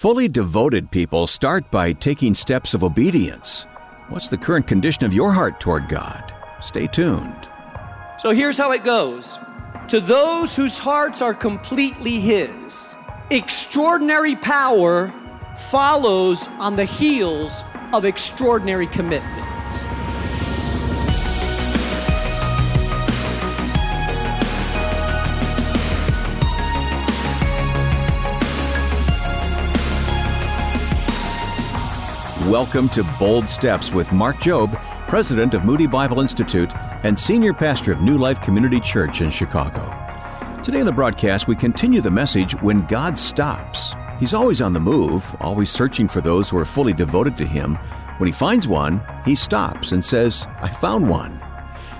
Fully devoted people start by taking steps of obedience. What's the current condition of your heart toward God? Stay tuned. So here's how it goes To those whose hearts are completely His, extraordinary power follows on the heels of extraordinary commitment. Welcome to Bold Steps with Mark Jobe, president of Moody Bible Institute and senior pastor of New Life Community Church in Chicago. Today in the broadcast, we continue the message When God Stops. He's always on the move, always searching for those who are fully devoted to Him. When He finds one, He stops and says, I found one.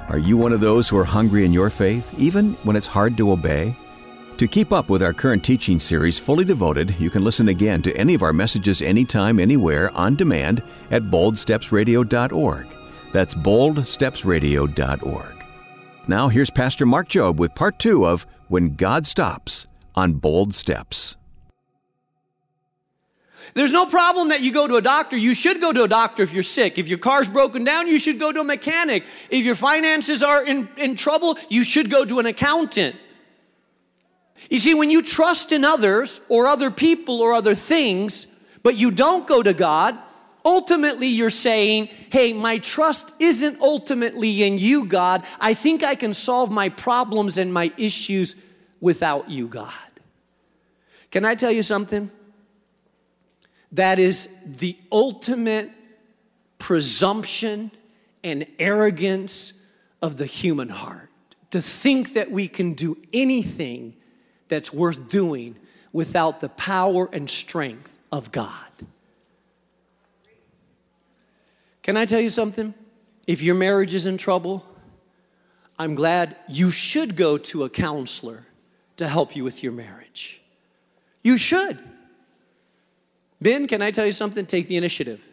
Are you one of those who are hungry in your faith, even when it's hard to obey? To keep up with our current teaching series, Fully Devoted, you can listen again to any of our messages anytime, anywhere, on demand at boldstepsradio.org. That's boldstepsradio.org. Now, here's Pastor Mark Jobe with part two of When God Stops on Bold Steps. There's no problem that you go to a doctor. You should go to a doctor if you're sick. If your car's broken down, you should go to a mechanic. If your finances are in, in trouble, you should go to an accountant. You see, when you trust in others or other people or other things, but you don't go to God, ultimately you're saying, hey, my trust isn't ultimately in you, God. I think I can solve my problems and my issues without you, God. Can I tell you something? That is the ultimate presumption and arrogance of the human heart. To think that we can do anything that's worth doing without the power and strength of God. Can I tell you something? If your marriage is in trouble, I'm glad you should go to a counselor to help you with your marriage. You should. Ben, can I tell you something? Take the initiative.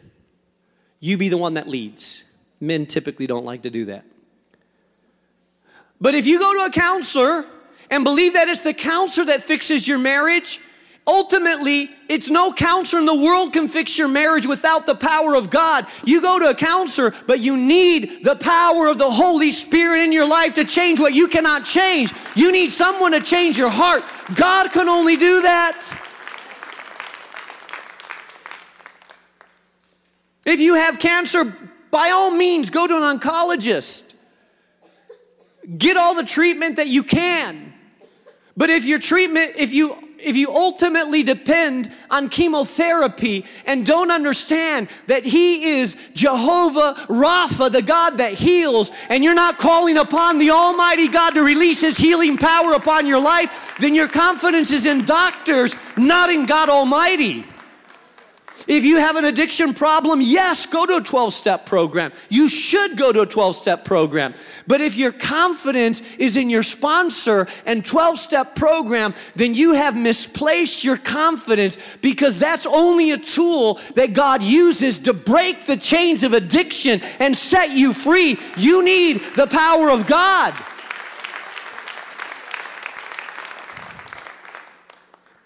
You be the one that leads. Men typically don't like to do that. But if you go to a counselor and believe that it's the counselor that fixes your marriage, ultimately, it's no counselor in the world can fix your marriage without the power of God. You go to a counselor, but you need the power of the Holy Spirit in your life to change what you cannot change. You need someone to change your heart. God can only do that. If you have cancer, by all means, go to an oncologist. Get all the treatment that you can. But if your treatment, if you if you ultimately depend on chemotherapy and don't understand that He is Jehovah Rapha, the God that heals, and you're not calling upon the Almighty God to release His healing power upon your life, then your confidence is in doctors, not in God Almighty. If you have an addiction problem, yes, go to a 12 step program. You should go to a 12 step program. But if your confidence is in your sponsor and 12 step program, then you have misplaced your confidence because that's only a tool that God uses to break the chains of addiction and set you free. You need the power of God.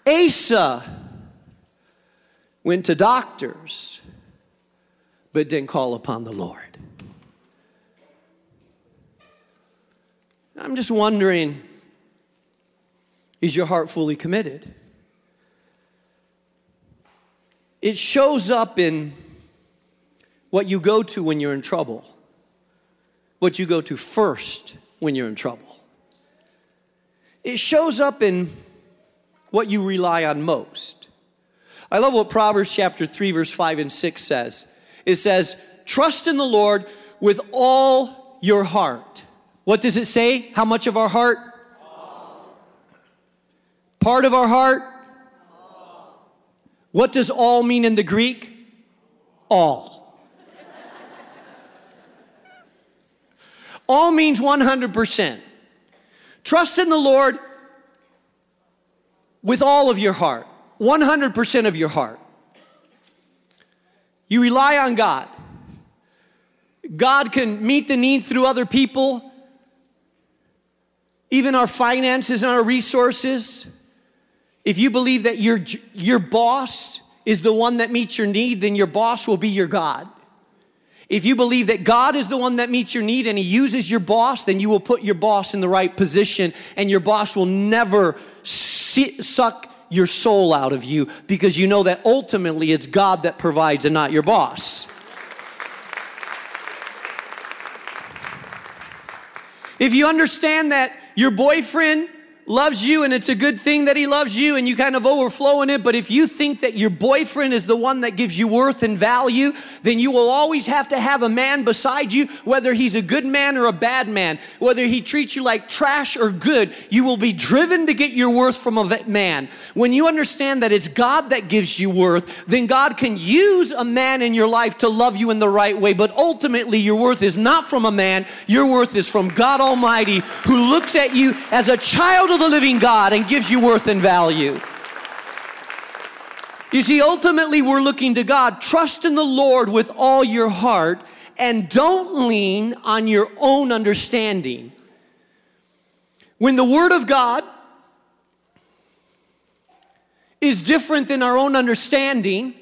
Asa went to doctors, but didn't call upon the Lord. I'm just wondering is your heart fully committed? It shows up in what you go to when you're in trouble, what you go to first when you're in trouble. It shows up in what you rely on most. I love what Proverbs chapter 3, verse 5 and 6 says. It says, Trust in the Lord with all your heart. What does it say? How much of our heart? All. Part of our heart? All. What does all mean in the Greek? All. all means 100%. Trust in the Lord with all of your heart. 100% of your heart. You rely on God. God can meet the need through other people, even our finances and our resources. If you believe that your, your boss is the one that meets your need, then your boss will be your God. If you believe that God is the one that meets your need and He uses your boss, then you will put your boss in the right position and your boss will never suck your soul out of you because you know that ultimately it's God that provides and not your boss. If you understand that your boyfriend loves you and it's a good thing that he loves you and you kind of overflow in it. But if you think that your boyfriend is the one that gives you worth and value, then you will always have to have a man beside you, whether he's a good man or a bad man, whether he treats you like trash or good, you will be driven to get your worth from a man. When you understand that it's God that gives you worth, then God can use a man in your life to love you in the right way. But ultimately, your worth is not from a man, your worth is from God Almighty, who looks at you as a child the living God and gives you worth and value. You see, ultimately, we're looking to God. Trust in the Lord with all your heart and don't lean on your own understanding. When the Word of God is different than our own understanding,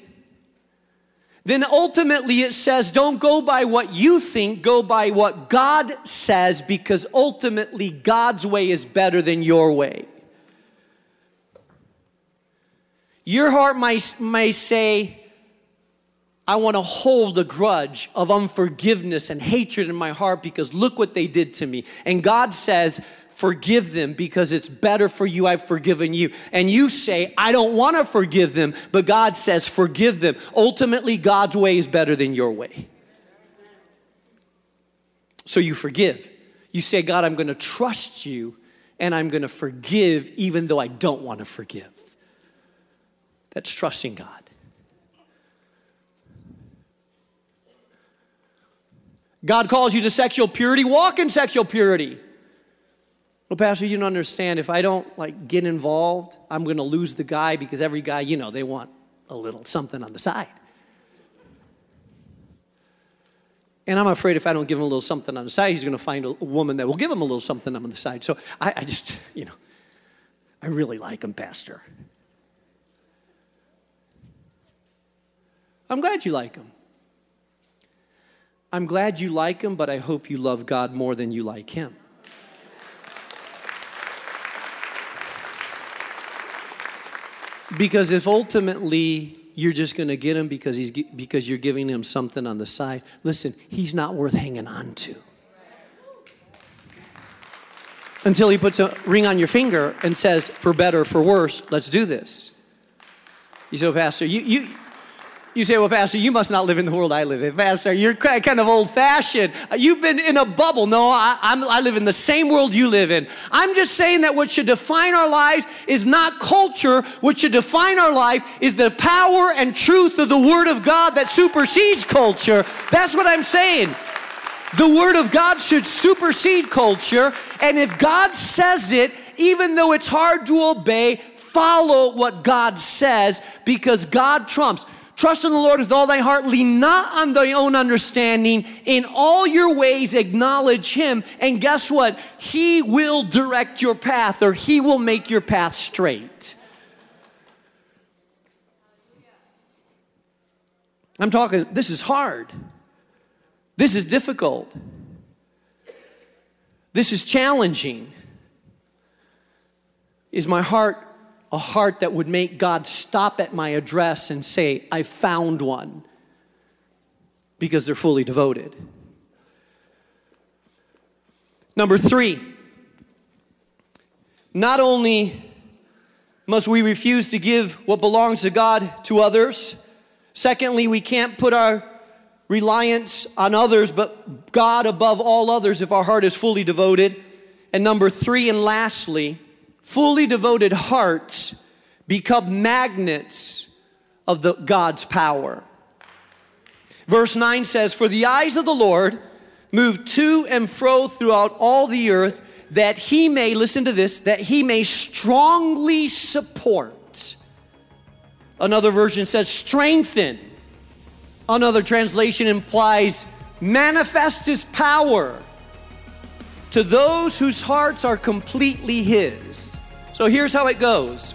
then ultimately it says, don't go by what you think, go by what God says, because ultimately God's way is better than your way. Your heart might, may say, I want to hold a grudge of unforgiveness and hatred in my heart because look what they did to me. And God says, forgive them because it's better for you. I've forgiven you. And you say, I don't want to forgive them, but God says, forgive them. Ultimately, God's way is better than your way. So you forgive. You say, God, I'm going to trust you and I'm going to forgive even though I don't want to forgive. That's trusting God. God calls you to sexual purity, walk in sexual purity. Well, Pastor, you don't understand. If I don't like get involved, I'm going to lose the guy because every guy, you know, they want a little something on the side. And I'm afraid if I don't give him a little something on the side, he's going to find a woman that will give him a little something on the side. So I, I just, you know, I really like him, Pastor. I'm glad you like him. I'm glad you like him, but I hope you love God more than you like him. Because if ultimately you're just going to get him because he's because you're giving him something on the side, listen, he's not worth hanging on to. Until he puts a ring on your finger and says, "For better, for worse, let's do this." You say, Pastor, you, you you say, well, Pastor, you must not live in the world I live in. Pastor, you're kind of old fashioned. Uh, you've been in a bubble. No, I, I, live in the same world you live in. I'm just saying that what should define our lives is not culture. What should define our life is the power and truth of the Word of God that supersedes culture. That's what I'm saying. The Word of God should supersede culture. And if God says it, even though it's hard to obey, follow what God says because God trumps. Trust in the Lord with all thy heart. Lean not on thy own understanding. In all your ways, acknowledge him. And guess what? He will direct your path or he will make your path straight. I'm talking, this is hard. This is difficult. This is challenging. Is my heart a heart that would make God stop at my address and say, I found one, because they're fully devoted. Number three, not only must we refuse to give what belongs to God to others, secondly, we can't put our reliance on others, but God above all others if our heart is fully devoted. And number three, and lastly, fully devoted hearts become magnets of the God's power. Verse 9 says, For the eyes of the Lord move to and fro throughout all the earth, that he may, listen to this, that he may strongly support. Another version says strengthen. Another translation implies manifest his power to those whose hearts are completely his. So here's how it goes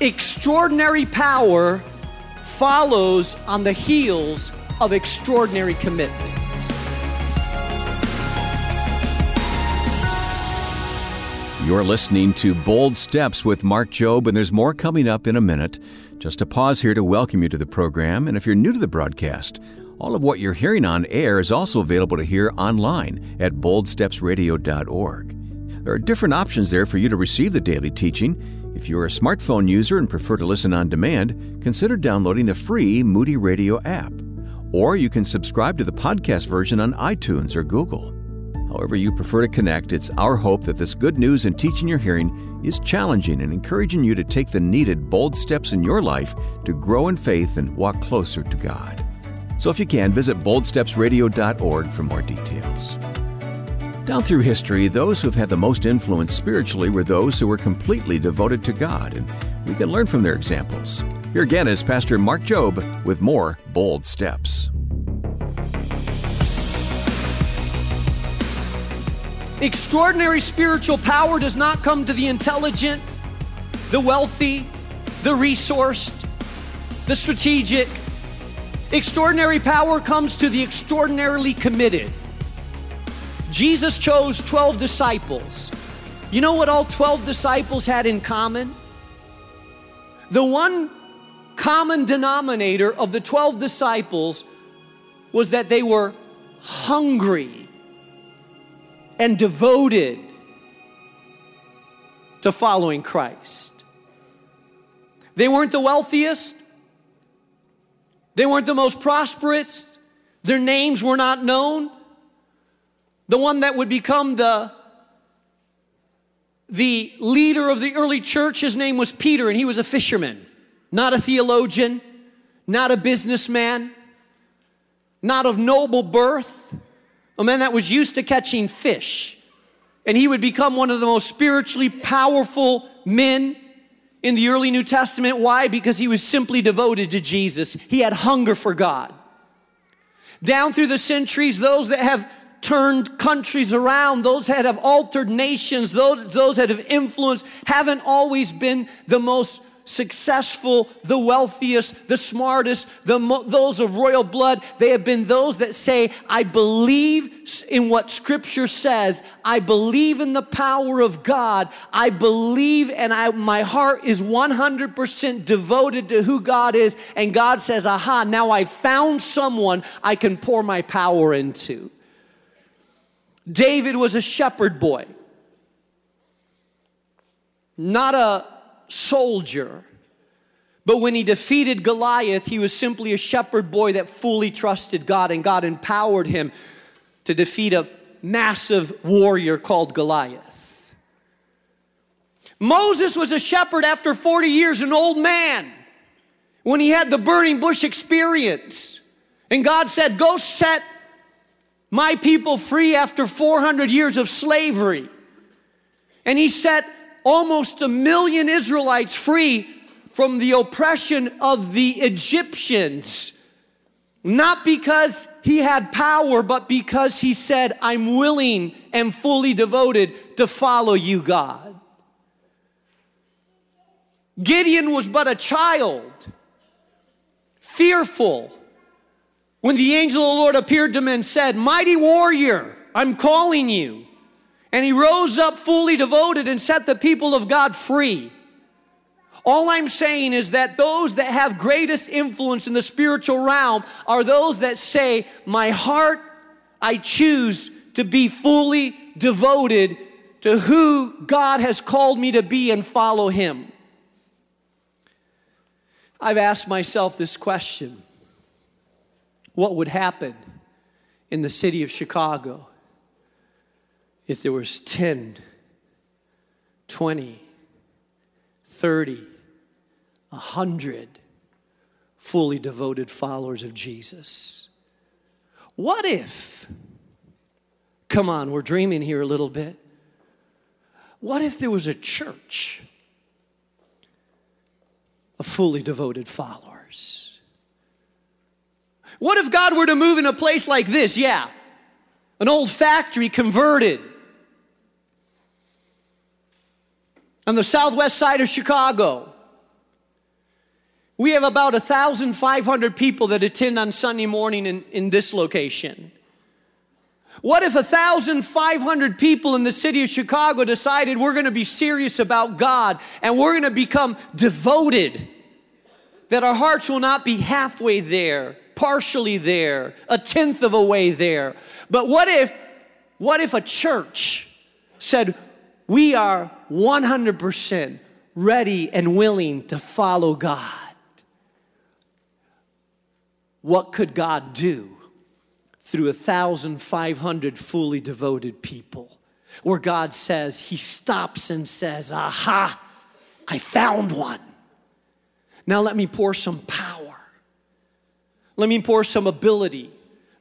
extraordinary power follows on the heels of extraordinary commitment. You're listening to Bold Steps with Mark Jobe, and there's more coming up in a minute. Just a pause here to welcome you to the program. And if you're new to the broadcast, all of what you're hearing on air is also available to hear online at boldstepsradio.org. There are different options there for you to receive the daily teaching. If you're a smartphone user and prefer to listen on demand, consider downloading the free Moody Radio app. Or you can subscribe to the podcast version on iTunes or Google. However, you prefer to connect, it's our hope that this good news and teaching you're hearing is challenging and encouraging you to take the needed bold steps in your life to grow in faith and walk closer to God. So, if you can, visit boldstepsradio.org for more details. Down through history, those who have had the most influence spiritually were those who were completely devoted to God, and we can learn from their examples. Here again is Pastor Mark Jobe with more Bold Steps. Extraordinary spiritual power does not come to the intelligent, the wealthy, the resourced, the strategic. Extraordinary power comes to the extraordinarily committed. Jesus chose 12 disciples. You know what all 12 disciples had in common? The one common denominator of the 12 disciples was that they were hungry and devoted to following Christ. They weren't the wealthiest, they weren't the most prosperous, their names were not known. The one that would become the the leader of the early church, his name was Peter, and he was a fisherman, not a theologian, not a businessman, not of noble birth a man that was used to catching fish. And he would become one of the most spiritually powerful men in the early New Testament. Why? Because he was simply devoted to Jesus. He had hunger for God. Down through the centuries, those that have turned countries around, those that have altered nations, those, those that have influenced, haven't always been the most successful, the wealthiest, the smartest, the mo- those of royal blood. They have been those that say, I believe in what scripture says. I believe in the power of God. I believe and I, my heart is 100% devoted to who God is. And God says, aha, now I found someone I can pour my power into. David was a shepherd boy, not a soldier. But when he defeated Goliath, he was simply a shepherd boy that fully trusted God, and God empowered him to defeat a massive warrior called Goliath. Moses was a shepherd after 40 years, an old man, when he had the burning bush experience. And God said, Go set my people free after 400 years of slavery. And he set almost a million Israelites free from the oppression of the Egyptians. Not because he had power, but because he said, I'm willing and fully devoted to follow you, God. Gideon was but a child, fearful, when the angel of the Lord appeared to him and said, Mighty warrior, I'm calling you. And he rose up fully devoted and set the people of God free. All I'm saying is that those that have greatest influence in the spiritual realm are those that say, My heart, I choose to be fully devoted to who God has called me to be and follow Him. I've asked myself this question What would happen in the city of Chicago if there was 10, 20, 30, 100 fully devoted followers of Jesus. What if, come on, we're dreaming here a little bit. What if there was a church of fully devoted followers? What if God were to move in a place like this? Yeah, an old factory converted on the southwest side of Chicago. We have about 1,500 people that attend on Sunday morning in, in this location. What if 1,500 people in the city of Chicago decided we're gonna be serious about God and we're gonna become devoted? That our hearts will not be halfway there, partially there, a tenth of a way there. But what if, what if a church said, we are 100% ready and willing to follow God? What could God do through 1,500 fully devoted people? Where God says, He stops and says, Aha, I found one. Now let me pour some power. Let me pour some ability.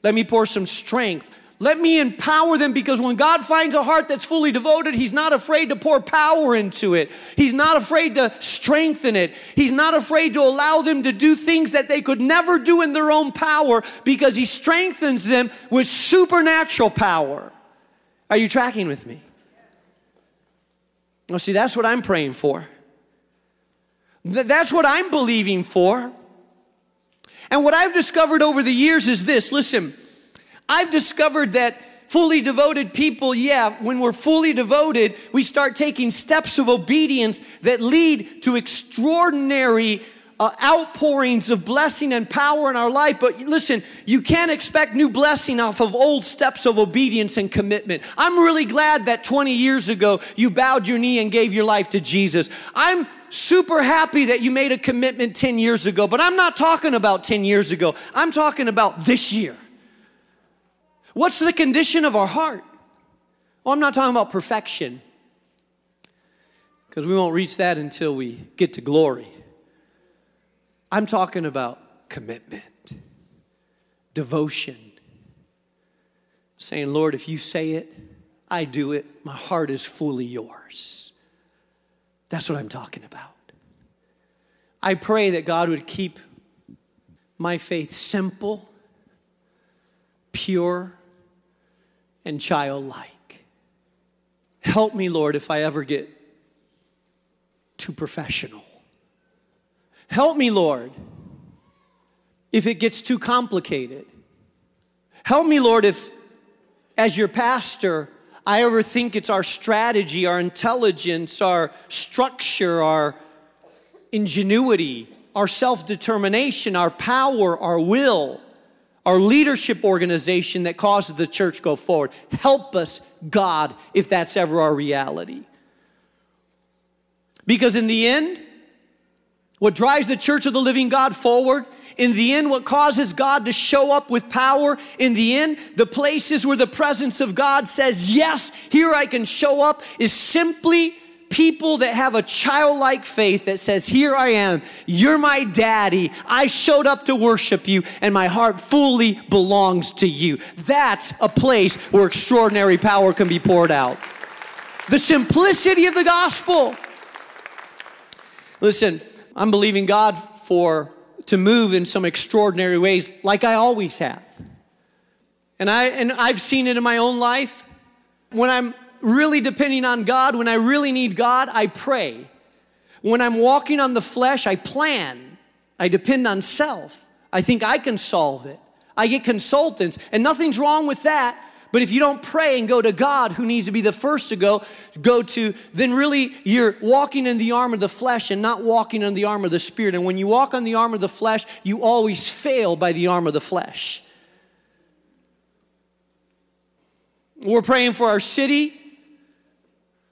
Let me pour some strength. Let me empower them because when God finds a heart that's fully devoted, He's not afraid to pour power into it. He's not afraid to strengthen it. He's not afraid to allow them to do things that they could never do in their own power because He strengthens them with supernatural power. Are you tracking with me? Well, see, that's what I'm praying for. That's what I'm believing for. And what I've discovered over the years is this listen, I've discovered that fully devoted people, yeah, when we're fully devoted, we start taking steps of obedience that lead to extraordinary uh, outpourings of blessing and power in our life. But listen, you can't expect new blessing off of old steps of obedience and commitment. I'm really glad that 20 years ago you bowed your knee and gave your life to Jesus. I'm super happy that you made a commitment 10 years ago, but I'm not talking about 10 years ago. I'm talking about this year. What's the condition of our heart? Well, I'm not talking about perfection because we won't reach that until we get to glory. I'm talking about commitment, devotion, saying, Lord, if you say it, I do it. My heart is fully yours. That's what I'm talking about. I pray that God would keep my faith simple, pure, and childlike. Help me, Lord, if I ever get too professional. Help me, Lord, if it gets too complicated. Help me, Lord, if as your pastor, I ever think it's our strategy, our intelligence, our structure, our ingenuity, our self determination, our power, our will our leadership organization that causes the church go forward. Help us, God, if that's ever our reality. Because in the end, what drives the church of the living God forward, in the end, what causes God to show up with power, in the end, the places where the presence of God says, Yes, here I can show up, is simply people that have a childlike faith that says, Here I am, you're my daddy, I showed up to worship you, and my heart fully belongs to you. That's a place where extraordinary power can be poured out. The simplicity of the gospel. Listen, I'm believing God for to move in some extraordinary ways like I always have. And I and I've seen it in my own life when I'm really depending on God, when I really need God, I pray. When I'm walking on the flesh, I plan. I depend on self. I think I can solve it. I get consultants, and nothing's wrong with that. But if you don't pray and go to God, who needs to be the first to go, go to, then really you're walking in the arm of the flesh and not walking in the arm of the spirit. And when you walk on the arm of the flesh, you always fail by the arm of the flesh. We're praying for our city.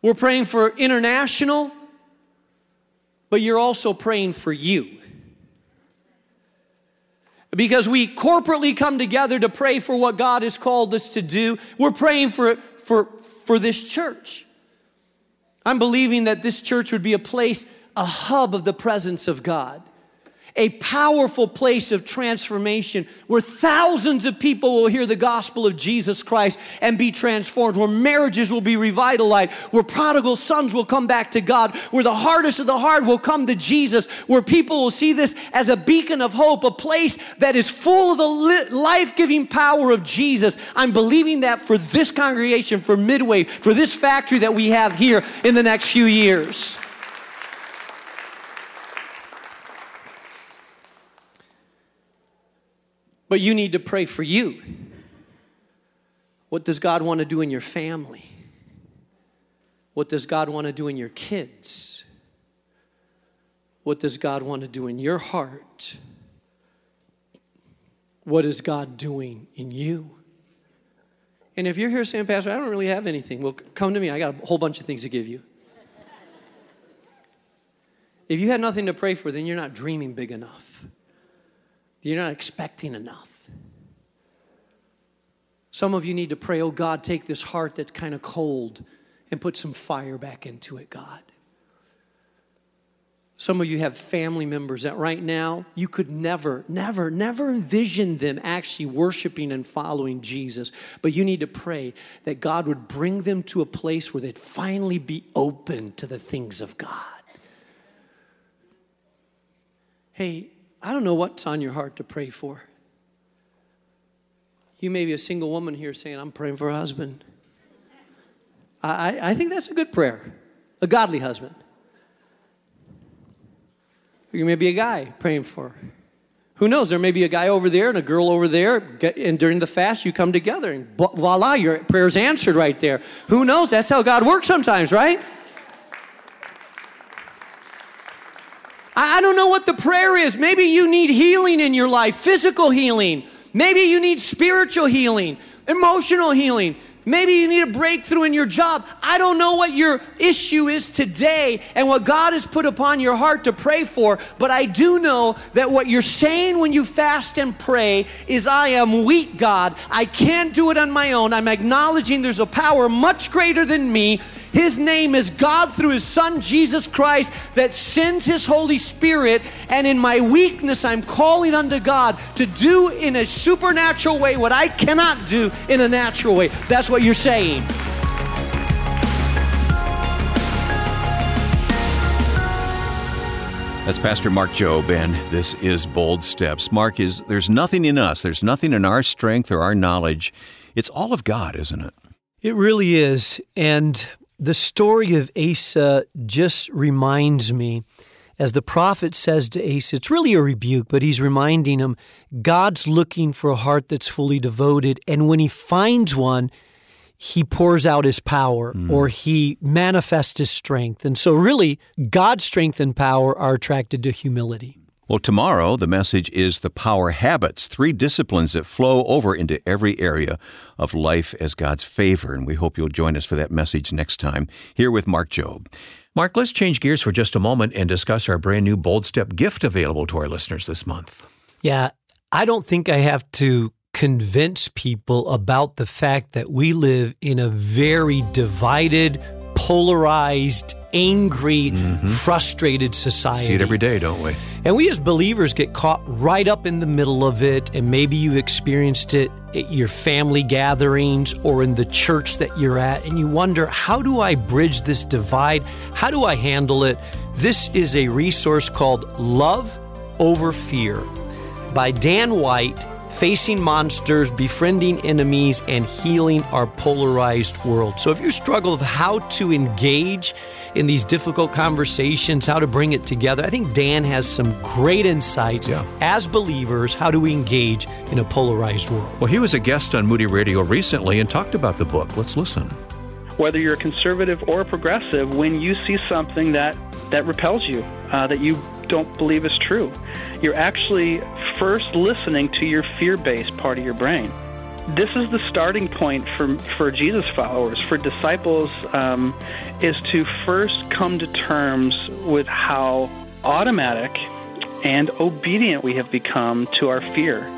We're praying for international, but you're also praying for you. Because we corporately come together to pray for what God has called us to do. We're praying for, for, for this church. I'm believing that this church would be a place, a hub of the presence of God a powerful place of transformation where thousands of people will hear the gospel of Jesus Christ and be transformed, where marriages will be revitalized, where prodigal sons will come back to God, where the hardest of the hard will come to Jesus, where people will see this as a beacon of hope, a place that is full of the life giving power of Jesus. I'm believing that for this congregation, for Midway, for this factory that we have here in the next few years. But you need to pray for you. What does God want to do in your family? What does God want to do in your kids? What does God want to do in your heart? What is God doing in you? And if you're here saying, Pastor, I don't really have anything, well, come to me. I got a whole bunch of things to give you. If you had nothing to pray for, then you're not dreaming big enough. You're not expecting enough. Some of you need to pray, oh God, take this heart that's kind of cold and put some fire back into it, God. Some of you have family members that right now you could never, never, never envision them actually worshiping and following Jesus. But you need to pray that God would bring them to a place where they'd finally be open to the things of God. Hey, I don't know what's on your heart to pray for. You may be a single woman here saying, I'm praying for a husband. I, I think that's a good prayer, a godly husband. You may be a guy praying for. Who knows? There may be a guy over there and a girl over there, and during the fast, you come together, and voila, your prayer's answered right there. Who knows? That's how God works sometimes, right? I don't know what the prayer is. Maybe you need healing in your life, physical healing. Maybe you need spiritual healing, emotional healing. Maybe you need a breakthrough in your job. I don't know what your issue is today and what God has put upon your heart to pray for, but I do know that what you're saying when you fast and pray is, I am weak, God. I can't do it on my own. I'm acknowledging there's a power much greater than me. His name is God through His Son Jesus Christ that sends His Holy Spirit. And in my weakness, I'm calling unto God to do in a supernatural way what I cannot do in a natural way. That's what you're saying. That's Pastor Mark Jobe, and this is Bold Steps. Mark is there's nothing in us, there's nothing in our strength or our knowledge. It's all of God, isn't it? It really is. And the story of Asa just reminds me, as the prophet says to Asa, it's really a rebuke, but he's reminding him God's looking for a heart that's fully devoted. And when he finds one, he pours out his power mm. or he manifests his strength. And so, really, God's strength and power are attracted to humility. Well, tomorrow the message is the power habits, three disciplines that flow over into every area of life as God's favor. And we hope you'll join us for that message next time here with Mark Jobe. Mark, let's change gears for just a moment and discuss our brand new Bold Step gift available to our listeners this month. Yeah, I don't think I have to convince people about the fact that we live in a very divided, polarized, angry, mm-hmm. frustrated society. See it every day, don't we? And we as believers get caught right up in the middle of it. And maybe you've experienced it at your family gatherings or in the church that you're at. And you wonder, how do I bridge this divide? How do I handle it? This is a resource called Love Over Fear by Dan White facing monsters, befriending enemies, and healing our polarized world. So if you struggle with how to engage in these difficult conversations, how to bring it together, I think Dan has some great insights yeah. as believers how do we engage in a polarized world. Well, he was a guest on Moody Radio recently and talked about the book. Let's listen. Whether you're a conservative or a progressive, when you see something that that repels you, uh, that you don't believe is true. You're actually first listening to your fear based part of your brain. This is the starting point for, for Jesus followers, for disciples, um, is to first come to terms with how automatic and obedient we have become to our fear.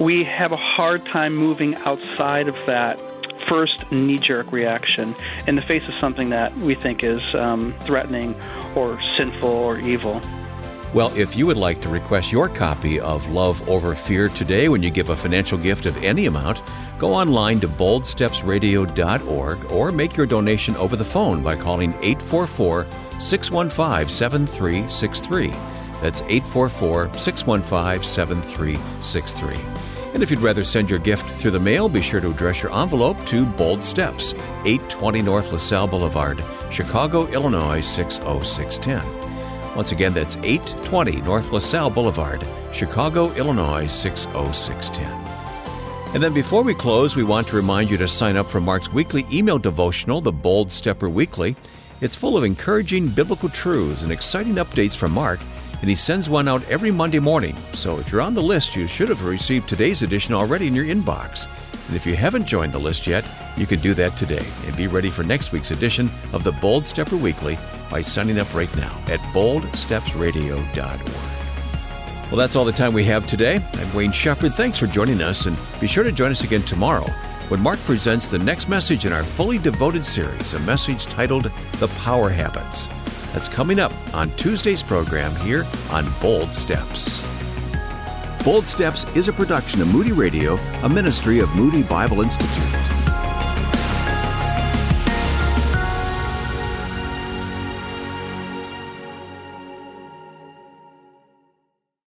We have a hard time moving outside of that first knee jerk reaction in the face of something that we think is um, threatening or sinful or evil. Well, if you would like to request your copy of Love Over Fear today when you give a financial gift of any amount, go online to boldstepsradio.org or make your donation over the phone by calling 844 615 7363. That's 844 615 7363. And if you'd rather send your gift through the mail, be sure to address your envelope to Bold Steps, 820 North LaSalle Boulevard, Chicago, Illinois 60610. Once again, that's 820 North LaSalle Boulevard, Chicago, Illinois 60610. And then before we close, we want to remind you to sign up for Mark's weekly email devotional, The Bold Stepper Weekly. It's full of encouraging biblical truths and exciting updates from Mark, and he sends one out every Monday morning. So if you're on the list, you should have received today's edition already in your inbox. And if you haven't joined the list yet, you can do that today and be ready for next week's edition of the Bold Stepper Weekly by signing up right now at boldstepsradio.org. Well, that's all the time we have today. I'm Wayne Shepherd. Thanks for joining us, and be sure to join us again tomorrow when Mark presents the next message in our fully devoted series, a message titled The Power Habits. That's coming up on Tuesday's program here on Bold Steps. Bold Steps is a production of Moody Radio, a ministry of Moody Bible Institute.